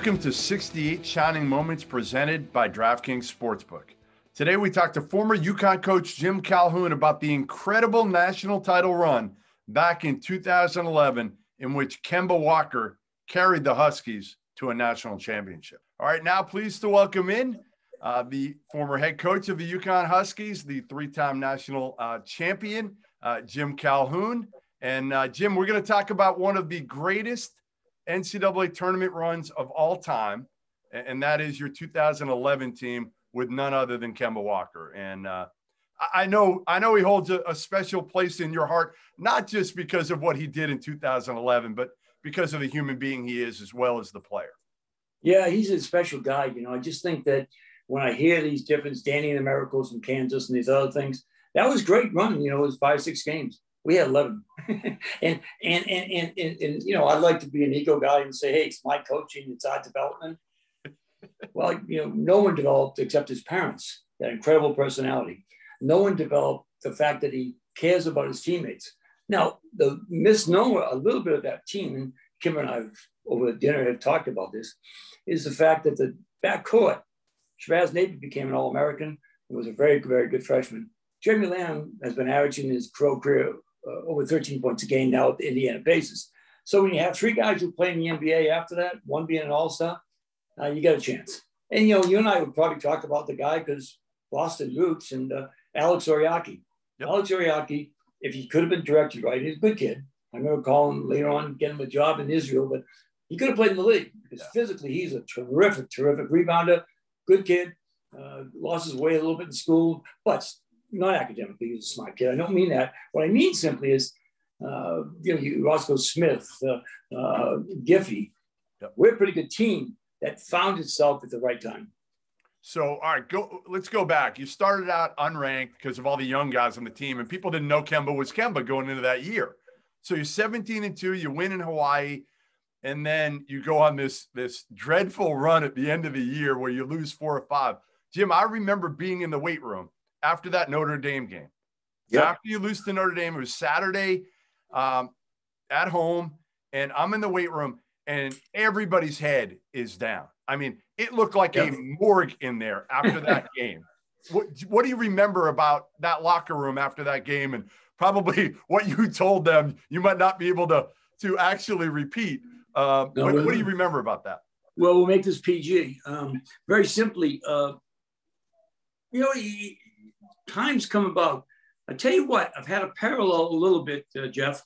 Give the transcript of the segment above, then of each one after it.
Welcome to 68 Shining Moments presented by DraftKings Sportsbook. Today we talked to former UConn coach Jim Calhoun about the incredible national title run back in 2011 in which Kemba Walker carried the Huskies to a national championship. All right, now pleased to welcome in uh, the former head coach of the UConn Huskies, the three-time national uh, champion, uh, Jim Calhoun. And uh, Jim, we're going to talk about one of the greatest NCAA tournament runs of all time, and that is your 2011 team with none other than Kemba Walker. And uh, I know, I know he holds a, a, special place in your heart, not just because of what he did in 2011, but because of the human being he is as well as the player. Yeah, he's a special guy. You know, I just think that when I hear these different Danny and the Miracles from Kansas and these other things, that was great running. You know, it was five, six games. We had 11. and, and, and, and, and, and, you know, I'd like to be an ego guy and say, hey, it's my coaching, it's our development. well, you know, no one developed except his parents, that incredible personality. No one developed the fact that he cares about his teammates. Now, the misnomer, a little bit of that team, and Kim and I over dinner have talked about this, is the fact that the backcourt, Shabazz Napier became an All American. He was a very, very good freshman. Jeremy Lamb has been averaging his pro career uh, over 13 points a game now at the Indiana Pacers. So when you have three guys who play in the NBA after that, one being an All Star, uh, you got a chance. And you know, you and I would probably talk about the guy because Boston roots and uh, Alex Oriakhi. Yep. Alex Oriakhi, if he could have been directed right, he's a good kid. I remember calling later on, getting him a job in Israel, but he could have played in the league because yeah. physically he's a terrific, terrific rebounder, good kid. Uh, lost his way a little bit in school, but not academically, he's a smart kid. I don't mean that. What I mean simply is, uh, you know, you, Roscoe Smith, uh, uh, Giffey, yep. we're a pretty good team that found itself at the right time. So, all right, go. Let's go back. You started out unranked because of all the young guys on the team, and people didn't know Kemba was Kemba going into that year. So you're 17 and two. You win in Hawaii, and then you go on this this dreadful run at the end of the year where you lose four or five. Jim, I remember being in the weight room after that Notre Dame game. Yep. After you lose to Notre Dame, it was Saturday um, at home, and I'm in the weight room, and everybody's head is down. I mean, it looked like yep. a morgue in there after that game. What, what do you remember about that locker room after that game, and probably what you told them? You might not be able to to actually repeat. Uh, no, what, what, do you remember about that? Well, we'll make this PG. Um, very simply, uh, you know, times come about. I tell you what, I've had a parallel a little bit, uh, Jeff.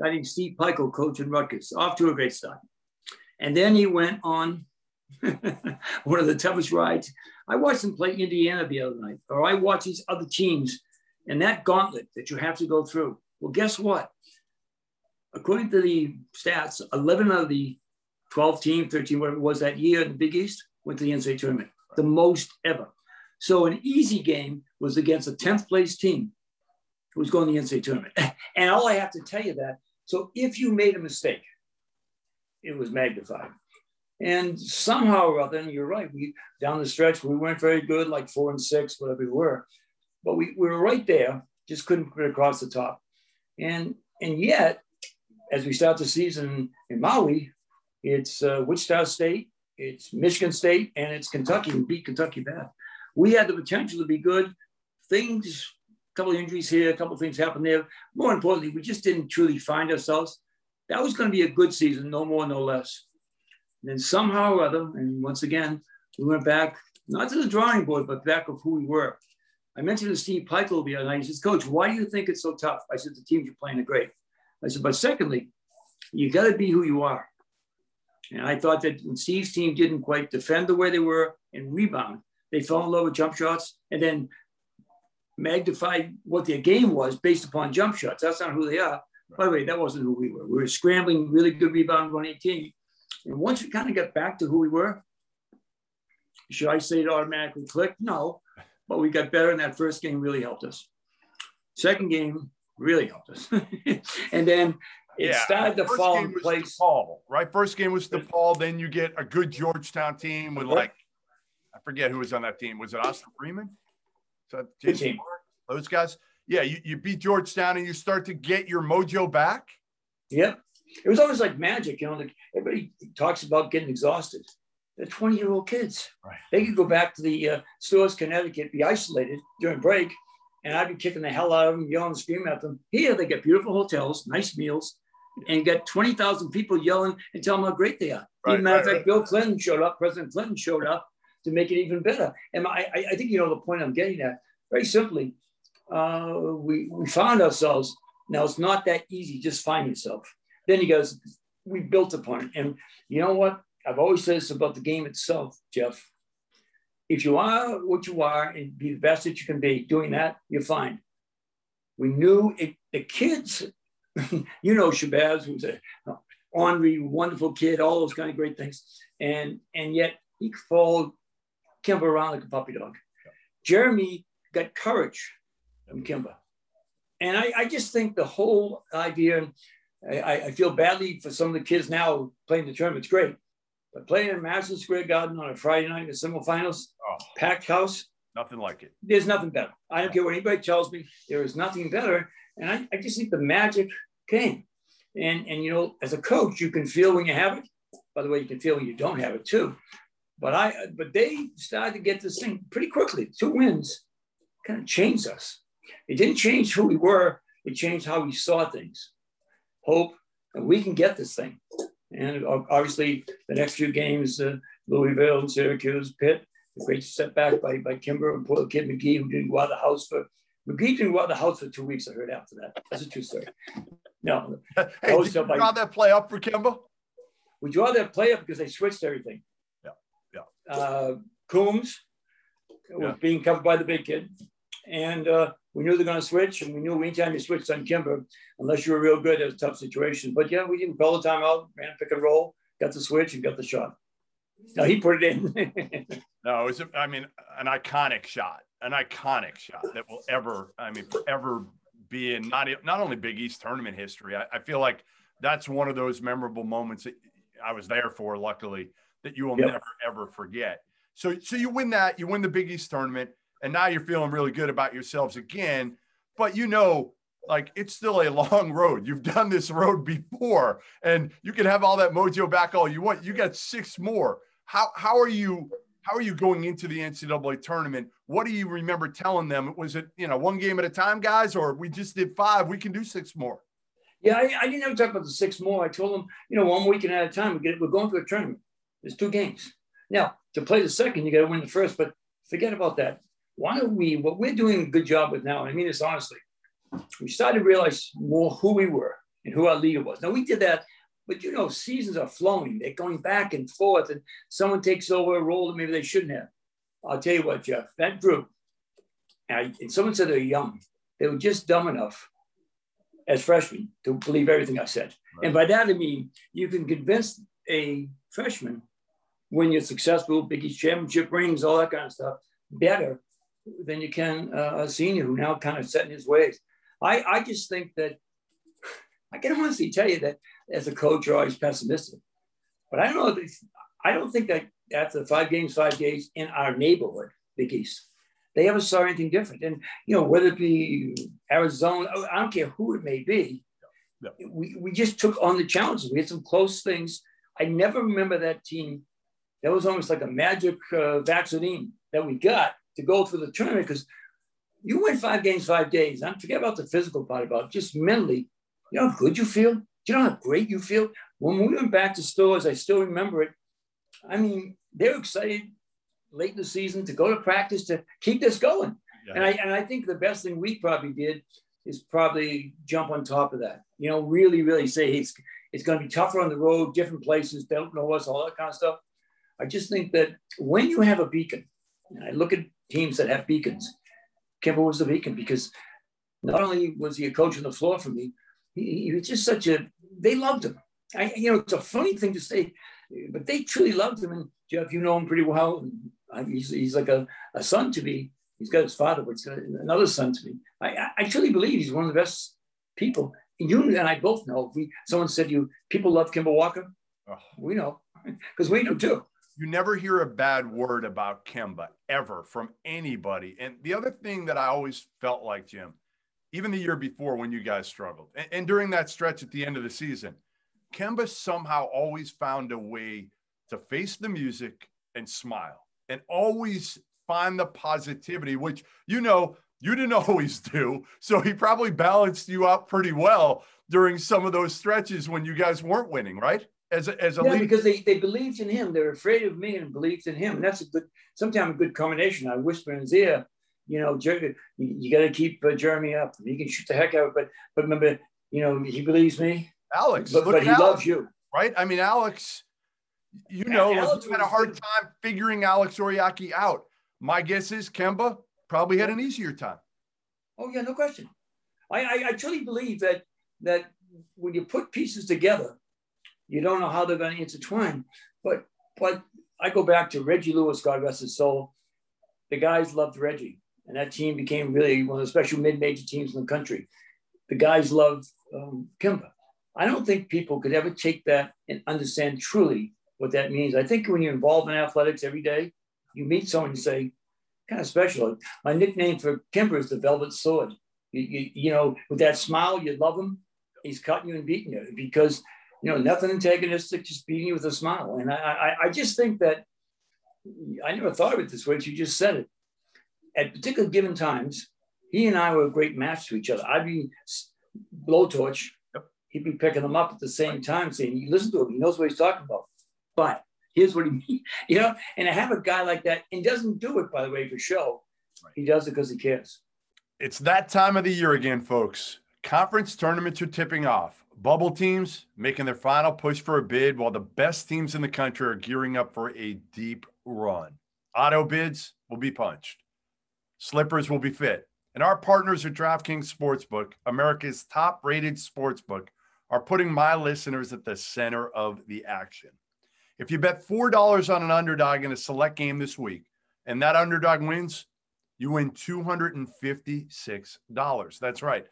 Guy named Steve Pikiell, coach in Rutgers, off to a great start. And then he went on one of the toughest rides. I watched him play Indiana the other night, or I watched these other teams and that gauntlet that you have to go through. Well, guess what? According to the stats, 11 of the 12 teams, 13, whatever it was that year in the Big East, went to the NCAA tournament, the most ever. So an easy game was against a 10th place team who was going to the NCAA tournament. And all I have to tell you that, so if you made a mistake, it was magnified. And somehow or other, and you're right, we down the stretch, we weren't very good, like four and six, whatever we were. But we, we were right there, just couldn't put it across the top. And and yet, as we start the season in Maui, it's uh, Wichita State, it's Michigan State, and it's Kentucky. We beat Kentucky bad we had the potential to be good. Things, a couple of injuries here, a couple of things happened there. More importantly, we just didn't truly find ourselves. That was going to be a good season, no more, no less. And then somehow or other, and once again, we went back, not to the drawing board, but back of who we were. I mentioned to Steve Pikiell the other night. He says, Coach, why do you think it's so tough? I said, the teams you're playing are great. I said, but secondly, you got to be who you are. And I thought that when Steve's team didn't quite defend the way they were and rebound, they fell in love with jump shots and then magnified what their game was based upon jump shots. That's not who they are. Right. By the way, that wasn't who we were. We were scrambling, really good rebound, 118. And once we kind of got back to who we were, should I say it automatically clicked? No, but we got better, and that first game really helped us. Second game really helped us. and then it yeah. started to fall in place. DePaul, right? First game was DePaul. Then you get a good Georgetown team with like I forget who was on that team. Was it Austin Freeman? So Jason those guys. Yeah, you, you beat Georgetown and you start to get your mojo back. Yep. it was always like magic, you know. Like everybody talks about getting exhausted. They're 20 year old kids. Right. They could go back to the uh, Storrs, Connecticut, be isolated during break, and I'd be kicking the hell out of them, yelling, screaming at them. Here, they get beautiful hotels, nice meals, and get 20,000 people yelling and telling them how great they are. Right, Even matter of fact. Bill Clinton showed up, President Clinton showed up to make it even better. And I, I think you know the point I'm getting at. Very simply, uh, we, we found ourselves. Now, it's not that easy, just find yourself. Then he goes, we built upon it. And you know what? I've always said this about the game itself, Jeff. If you are what you are and be the best that you can be, doing that, you're fine. We knew it, the kids, you know, Shabazz, who's a ornery, wonderful kid, all those kind of great things. And, and yet he followed Kemba around like a puppy dog. Jeremy got courage from Kemba. And I, I, just think the whole idea, I, I, feel badly for some of the kids now playing the tournament. It's great. But playing in Madison Square Garden on a Friday night in the semifinals, oh, packed house. Nothing like it. There's nothing better. I don't care what anybody tells me. There is nothing better. And I, I just think the magic came. And, and, you know, as a coach, you can feel when you have it. By the way, you can feel when you don't have it too. But I, but they started to get this thing pretty quickly. Two wins kind of changed us. It didn't change who we were. It changed how we saw things. Hope that we can get this thing. And obviously, the next few games, uh, Louisville, Syracuse, Pitt, a great setback by, by Kemba and poor kid McGhee, who didn't go out of the house for McGhee didn't go out of the house for two weeks. I heard after that. That's a true story. No, hey, did you draw that play up for Kemba? We draw that play up because they switched everything. Yeah, yeah. Uh, Coombs yeah. was being covered by the big kid, and uh, we knew they're going to switch, and we knew anytime you switched on Kemba, unless you were real good, it was a tough situation. But yeah, we didn't call the timeout, ran pick and roll, got the switch, and got the shot. No, he put it in. no, it was, I mean, an iconic shot, an iconic shot that will ever, I mean, forever be in not, not only Big East tournament history. I, I feel like that's one of those memorable moments that I was there for, luckily, that you will yep. never, ever forget. So, so you win that, you win the Big East tournament and now you're feeling really good about yourselves again. But you know, like it's still a long road. You've done this road before, and you can have all that mojo back all you want. You got six more. How how are you? How are you going into the NCAA tournament? What do you remember telling them? Was it you know one game at a time, guys, or we just did five? We can do six more. Yeah, I, I didn't ever talk about the six more. I told them, you know, one weekend at a time. We get, we're going to a tournament. There's two games. Now, to play the second, you got to win the first, but forget about that why don't we, what we're doing a good job with now, and I mean this honestly, we started to realize more who we were and who our leader was. Now we did that, but you know, seasons are flowing, they're going back and forth, and someone takes over a role that maybe they shouldn't have. I'll tell you what, Jeff, that group, and, and someone said they're young, they were just dumb enough as freshmen to believe everything I said. Right. And by that I mean you can convince a freshman when you're successful, Big East championship rings, all that kind of stuff, better than you can uh, a senior who now kind of set in his ways. I, I just think that I can honestly tell you that as a coach, you're always pessimistic. But I don't know. I don't think that after five games, five days in our neighborhood, Big East, they ever saw anything different. And you know, whether it be Arizona, I don't care who it may be, we, we just took on the challenges. We had some close things. I never remember that team. That was almost like a magic uh, vaccine that we got to go through the tournament because you win five games, five days. I forget about the physical part about it, just mentally. You know how good you feel? Do you know how great you feel? When we went back to Storrs, I still remember it. I mean, they're excited late in the season to go to practice to keep this going. Yeah. And I and I think the best thing we probably did is probably jump on top of that. You know, really, really say hey, it's it's going to be tougher on the road, different places, don't know us, all that kind of stuff. I just think that when you have a beacon, and I look at teams that have beacons. Kemba was the beacon because not only was he a coach on the floor for me, he, he was just such a, they loved him. I, you know, it's a funny thing to say, but they truly loved him. And Jeff, you know him pretty well. And he's, he's like a, a son to me. He's got his father, but he's another son to me. I, I truly believe he's one of the best people. You and I both know. If we someone said you people love Kemba Walker, oh. we know because we know too you never hear a bad word about Kemba ever from anybody. And the other thing that I always felt like, Jim, even the year before when you guys struggled, and, and, during that stretch at the end of the season, Kemba somehow always found a way to face the music and smile and always find the positivity, which you know you didn't always do. So he probably balanced you out pretty well during some of those stretches when you guys weren't winning, right? As a, as a yeah, lead. because they, they believed in him. They're afraid of me and believed in him. And that's a good, sometimes a good combination. I whisper in his ear, you know, you, you got to keep uh, Jeremy up. He can shoot the heck out, but but remember, you know, he believes me. Alex, but, but he Alex, loves you, right? I mean, Alex, you know, Alex had a hard time figuring Alex Oriakhi out. My guess is Kemba probably had an easier time. Oh yeah, no question. I, I, I truly believe that that when you put pieces together, you don't know how they're going to intertwine. But but I go back to Reggie Lewis, God rest his soul. The guys loved Reggie, and that team became really one of the special mid-major teams in the country. The guys loved um, Kemba. I don't think people could ever take that and understand truly what that means. I think when you're involved in athletics every day, you meet someone and say, kind of special. My nickname for Kemba is the Velvet Sword. You, you, you know, with that smile, you love him. He's cutting you and beating you because, you know, nothing antagonistic, just beating you with a smile. And I, I, I just think that I never thought of it this way. But you just said it. At particular given times, he and I were a great match to each other. I'd be blowtorch. He'd be picking them up at the same time, saying, "You listen to him. He knows what he's talking about." But here's what he means, you know. And I have a guy like that, and doesn't do it by the way for show. He does it because he cares. It's that time of the year again, folks. Conference tournaments are tipping off. Bubble teams making their final push for a bid, while the best teams in the country are gearing up for a deep run. Auto bids will be punched. Slippers will be fit. And our partners at DraftKings Sportsbook, America's top rated sportsbook, are putting my listeners at the center of the action. If you bet $4 on an underdog in a select game this week and that underdog wins, you win $256. That's right,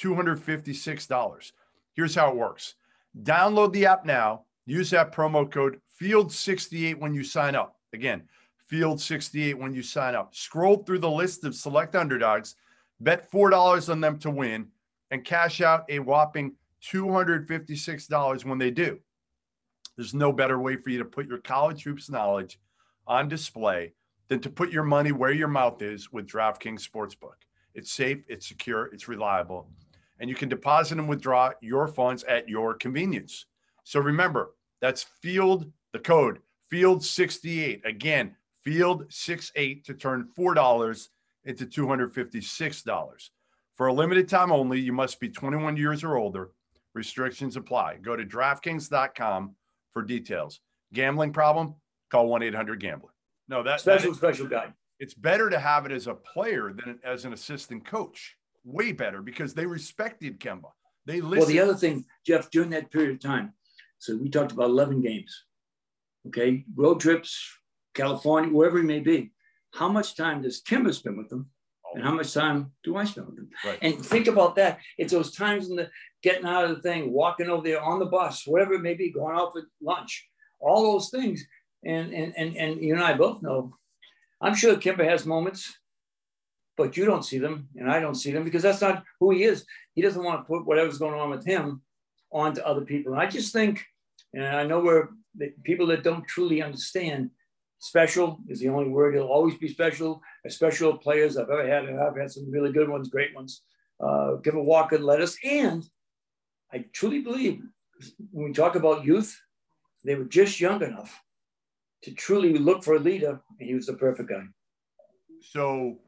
$256. Here's how it works download the app now, use that promo code FIELD68 when you sign up. Again, FIELD68 when you sign up. Scroll through the list of select underdogs, bet $4 on them to win, and cash out a whopping $256 when they do. There's no better way for you to put your college hoops knowledge on display than to put your money where your mouth is with DraftKings Sportsbook. It's safe, it's secure, it's reliable, and you can deposit and withdraw your funds at your convenience. So remember, that's Field, the code Field 68. Again, Field 68 to turn $4 into $256. For a limited time only, you must be 21 years or older. Restrictions apply. Go to DraftKings.com for details. Gambling problem? Call 1 800 Gambler. No, that special, that, special guy. It's better to have it as a player than as an assistant coach. Way better because they respected Kemba. They listened. Well, the other thing, Jeff, during that period of time, so we talked about 11 games, okay? Road trips, California, wherever it may be. How much time does Kemba spend with them? And how much time do I spend with them? Right. And think about that. It's those times in the getting out of the thing, walking over there on the bus, whatever it may be, going out for lunch, all those things. And and and and you and I both know. I'm sure Kemba has moments, but you don't see them, and I don't see them because that's not who he is. He doesn't want to put whatever's going on with him onto other people. And I just think, and I know we're people that don't truly understand. Special is the only word. He'll always be special. As special players I've ever had, and I've had some really good ones, great ones. Uh, Kemba Walker led us, and I truly believe when we talk about youth, they were just young enough to truly look for a leader, and he was the perfect guy. So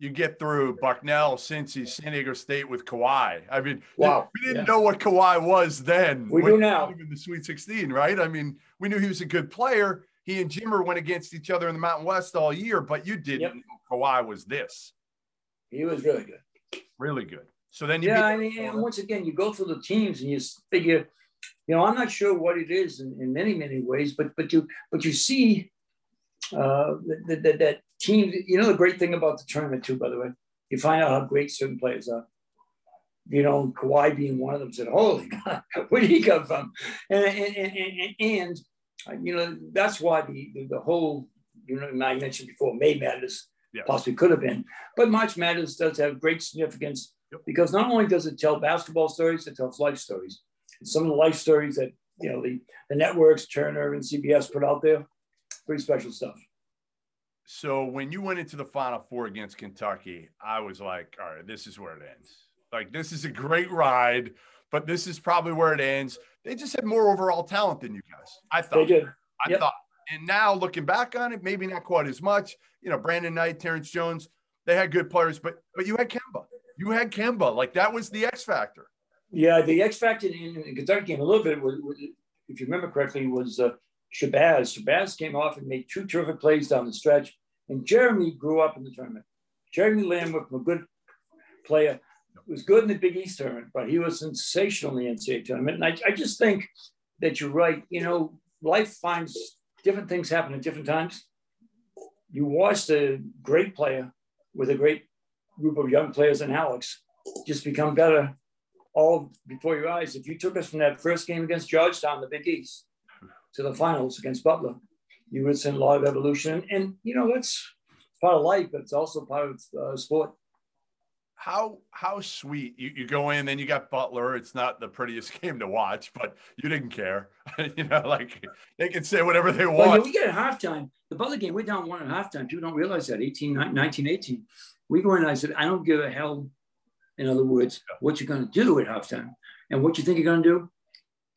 you get through Bucknell, Cincy, San Diego State with Kawhi. I mean, wow. we didn't yeah. know what Kawhi was then. We do now. In the Sweet 16, right? I mean, we knew he was a good player. He and Jimmer went against each other in the Mountain West all year, but you didn't yep. know Kawhi was this. He was really good. Really good. So then you yeah, I mean, and once again, you go through the teams and you figure, you know, I'm not sure what it is in, in many many ways, but but you but you see uh, that, that that team. You know, the great thing about the tournament too, by the way, you find out how great certain players are. You know, Kawhi being one of them said, "Holy God, where did he come from?" And and and, and, uh, you know that's why the, the, the whole you know I mentioned before May Madness yes. possibly could have been, but March Madness does have great significance because not only does it tell basketball stories, it tells life stories. And some of the life stories that you know the the networks, Turner and CBS put out there. Pretty special stuff. So when you went into the Final Four against Kentucky, I was like, all right, this is where it ends. Like this is a great ride, but this is probably where it ends. They just had more overall talent than you guys. I thought. They did. I yep. thought. And now looking back on it, maybe not quite as much. You know, Brandon Knight, Terrence Jones, they had good players, but but you had Kemba. You had Kemba. Like that was the X factor. Yeah, the X factor in, in Kentucky game a little bit was, was, if you remember correctly, was uh, Shabazz. Shabazz came off and made two terrific plays down the stretch. And Jeremy grew up in the tournament. Jeremy Lamb was a good player, was good in the Big East tournament, but he was sensational in the NCAA tournament. And I, I just think that you're right. You know, life finds different things happen at different times. You watched a great player with a great group of young players and Alex just become better all before your eyes. If you took us from that first game against Georgetown, the Big East, to the finals against Butler, you would see a lot of evolution. And, you know, that's part of life, but it's also part of uh, sport. How how sweet you, you go in, then you got Butler. It's not the prettiest game to watch, but you didn't care. you know, like they can say whatever they want. Well, yeah, we get at halftime. The Butler game, we're down one at halftime. People don't realize that 18, 19, 18. We go in and I said, I don't give a hell in other words, what you're going to do at halftime and what you think you're going to do.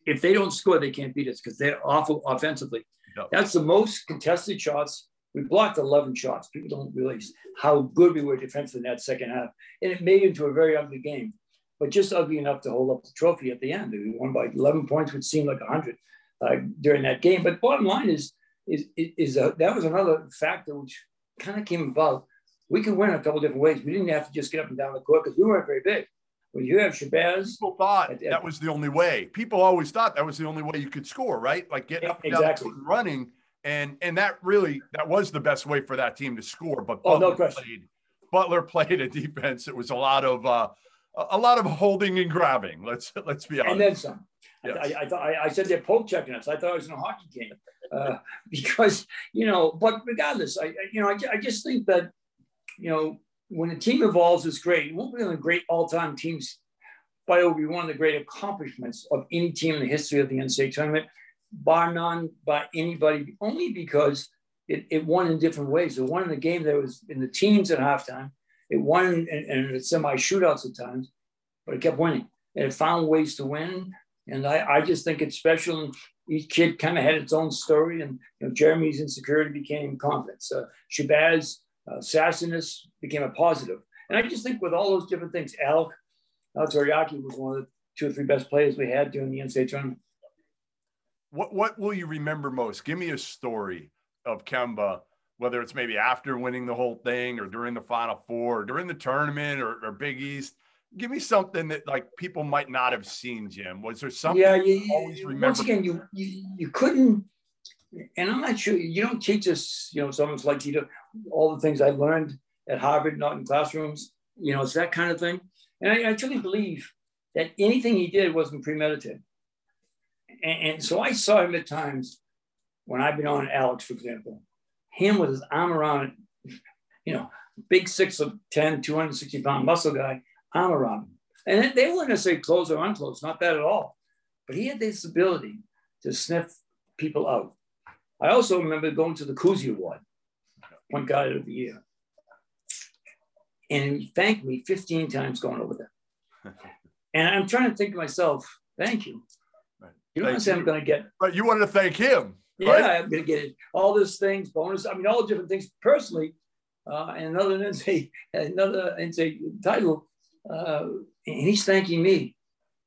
If they don't score, they can't beat us because they're awful offensively. Yep. That's the most contested shots. We blocked 11 shots. People don't realize how good we were defensively in that second half. And it made into a very ugly game, but just ugly enough to hold up the trophy at the end. We won by 11 points, which seemed like 100 uh, during that game. But bottom line is, is, is, that was another factor which kind of came about we could win a couple different ways. We didn't have to just get up and down the court because we weren't very big. When you have Shabazz, people thought at, at, that was the only way. People always thought that was the only way you could score, right? Like getting up and exactly. down running, and and that really that was the best way for that team to score. But Butler oh, no question. Played, Butler played a defense. It was a lot of uh, a lot of holding and grabbing. Let's let's be honest. And then some. Yes. I, I, I, I, said they're poke checking us. I thought it was in a hockey game uh, because you know. But regardless, I you know I, I just think that you know, when a team evolves, it's great. It won't be one of the great all-time teams, but it will be one of the great accomplishments of any team in the history of the NCAA tournament, bar none by anybody, only because it, it won in different ways. It won in the game that was in the teams at halftime. It won in, in, in semi shootouts at times, but it kept winning. And it found ways to win. And I, I just think it's special. And each kid kind of had its own story. And you know, Jeremy's insecurity became confidence. Uh, Shabazz uh, sassiness became a positive. And I just think with all those different things, Al, Al Toriaki was one of the two or three best players we had during the NCAA tournament. What what will you remember most? Give me a story of Kemba, whether it's maybe after winning the whole thing or during the Final Four, or during the tournament or, or Big East. Give me something that like people might not have seen, Jim. Was there something yeah, you, you always remember? Once again, you, you you couldn't and I'm not sure you don't teach us, you know, someone's like you do all the things I learned at Harvard, not in classrooms, you know, it's that kind of thing. And I, I truly believe that anything he did wasn't premeditated. And, and, so I saw him at times when I've been on Alex, for example, him with his arm around, you know, big six of 10, 260 pound muscle guy, arm around him. And they weren't necessarily close or unclose, not that at all. But he had this ability to sniff people out. I also remember going to the Cousy Award, point guard of the year. And he thanked me 15 times going over there. and I'm trying to think to myself, thank you. Right. You don't say I'm going to get. But you wanted to thank him. Yeah, right? I'm going to get it. All these things, bonus. I mean, all different things personally. Uh, and another NCAA, another NCAA title. Uh, and he's thanking me.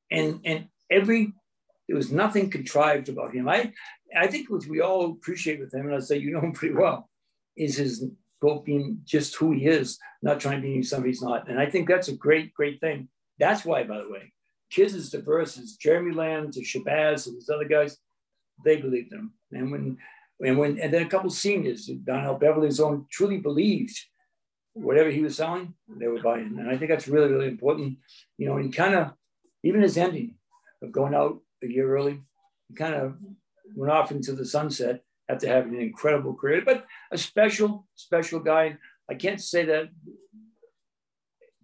And and every there was nothing contrived about him. I I think what we all appreciate with him, and I say you know him pretty well, is his quote being just who he is, not trying to be somebody he's not. And I think that's a great, great thing. That's why, by the way, kids as diverse as Jeremy Lamb to Shabazz and these other guys, they believed him. And when and when and then a couple seniors, Donnell Beverly's own, truly believed whatever he was selling, they were buying. And I think that's really, really important. You know, and kind of, even his ending of going out a year early, kind of went off into the sunset after having an incredible career, but a special, special guy. I can't say that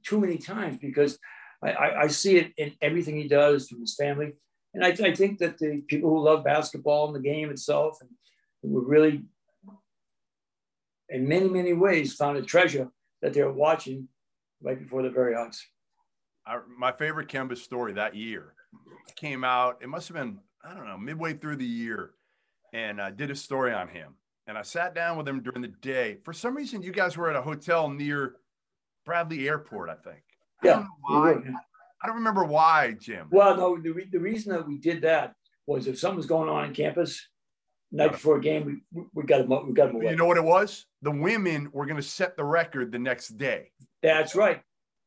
too many times because I, I, I see it in everything he does from his family. And I, I think that the people who love basketball and the game itself and were really, in many, many ways, found a treasure that they were watching right before their very eyes. My favorite Kemba story that year came out. It must have been, I don't know, midway through the year. And I did a story on him. And I sat down with him during the day. For some reason, you guys were at a hotel near Bradley Airport, I think. Yeah. I don't, I don't remember why, Jim. Well, no, the, re- the reason that we did that was if something was going on in campus, night before a game, we, we got them, we got them away. You know what it was? The women were going to set the record the next day. That's right.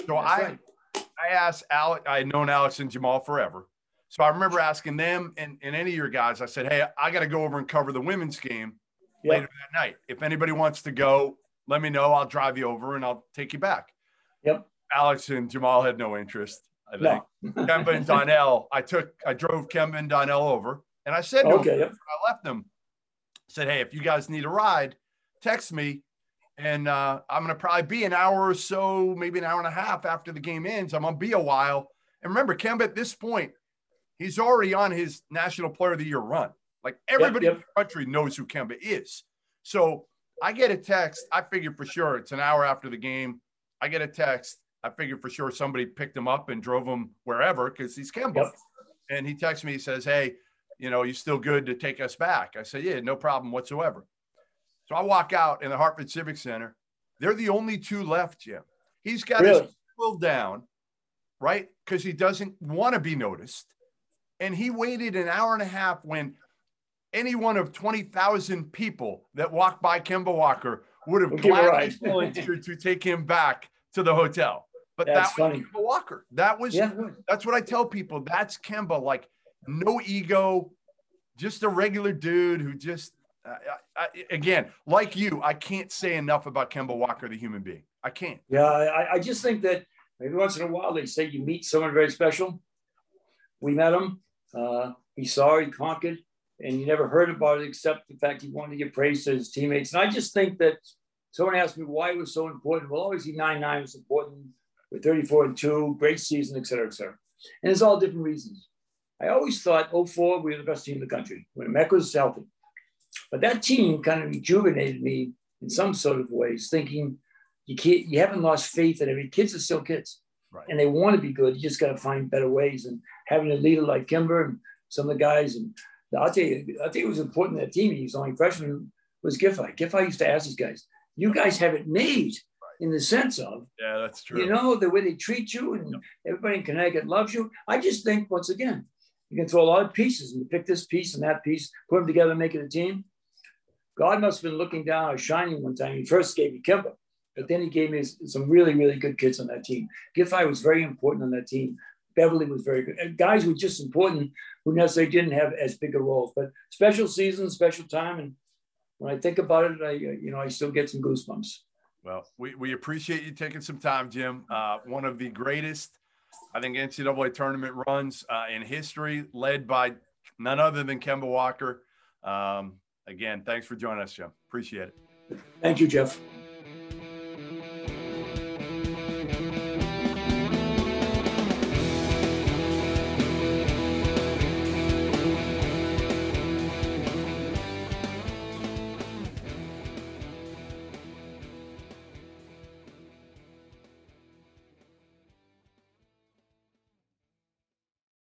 So That's I, right. I asked Alex, I had known Alex and Jamal forever. So I remember asking them and, and any of your guys, I said, Hey, I got to go over and cover the women's game Yeah. later that night. If anybody wants to go, let me know. I'll drive you over and I'll take you back. Yep. Alex and Jamal had no interest. I think. No. Kemba and Donnell, I took, I drove Kemba and Donnell over and I said Okay. Yep. I left them, said, Hey, if you guys need a ride, text me. And uh, I'm going to probably be an hour or so, maybe an hour and a half after the game ends. I'm going to be a while. And remember, Kemba at this point, he's already on his National Player of the Year run. Like everybody yep. in the country knows who Kemba is. So I get a text. I figure for sure it's an hour after the game. I get a text. I figure for sure somebody picked him up and drove him wherever because he's Kemba. Yep. And he texts me, he says, Hey, you know, you still good to take us back? I said, Yeah, no problem whatsoever. So I walk out in the Hartford Civic Center. They're the only two left, Jim. He's got Really? his down, right? Because he doesn't want to be noticed. And he waited an hour and a half when any one of 20,000 people that walked by Kemba Walker would have a gladly volunteered to take him back to the hotel. But That's that was funny. Kemba Walker. That was Yeah. that's what I tell people. That's Kemba. Like no ego, just a regular dude who just uh, I, I, again, like you, I can't say enough about Kemba Walker, the human being. I can't. Yeah. I, I just think that maybe once in a while they say you meet someone very special. We met him. Uh, he saw, he conquered, and you never heard about it except the fact he wanted to get praise to his teammates. And I just think that someone asked me why it was so important. Well, obviously 9 9 was important with 34 and 2, great season, et cetera, et cetera. And it's all different reasons. I always thought 04, we were the best team in the country when Mecca was healthy. But that team kind of rejuvenated me in some sort of ways, thinking you can't, you haven't lost faith in every kids are still kids Right. and they want to be good. You just got to find better ways. And having a leader like Kemba and some of the guys, and I'll tell you, I think it was important that team. He was only freshman was Giffey. Giffey used to ask these guys, "You guys have it made." In the sense of, Yeah, that's true. you know, the way they treat you and everybody in Connecticut loves you. I just think, once again, you can throw a lot of pieces and you pick this piece and that piece, put them together, make it a team. God must have been looking down or shining one time. He first gave me Kemba but then he gave me some really, really good kids on that team. Giffey was very important on that team. Beverly was very good. And guys were just important who necessarily didn't have as big a roles, but special season, special time. And when I think about it, I, you know, I still get some goosebumps. Well, we, we appreciate you taking some time, Jim. Uh, one of the greatest, I think, NCAA tournament runs uh, in history, led by none other than Kemba Walker. Um, again, thanks for joining us, Jim. Appreciate it. Thank you, Jeff.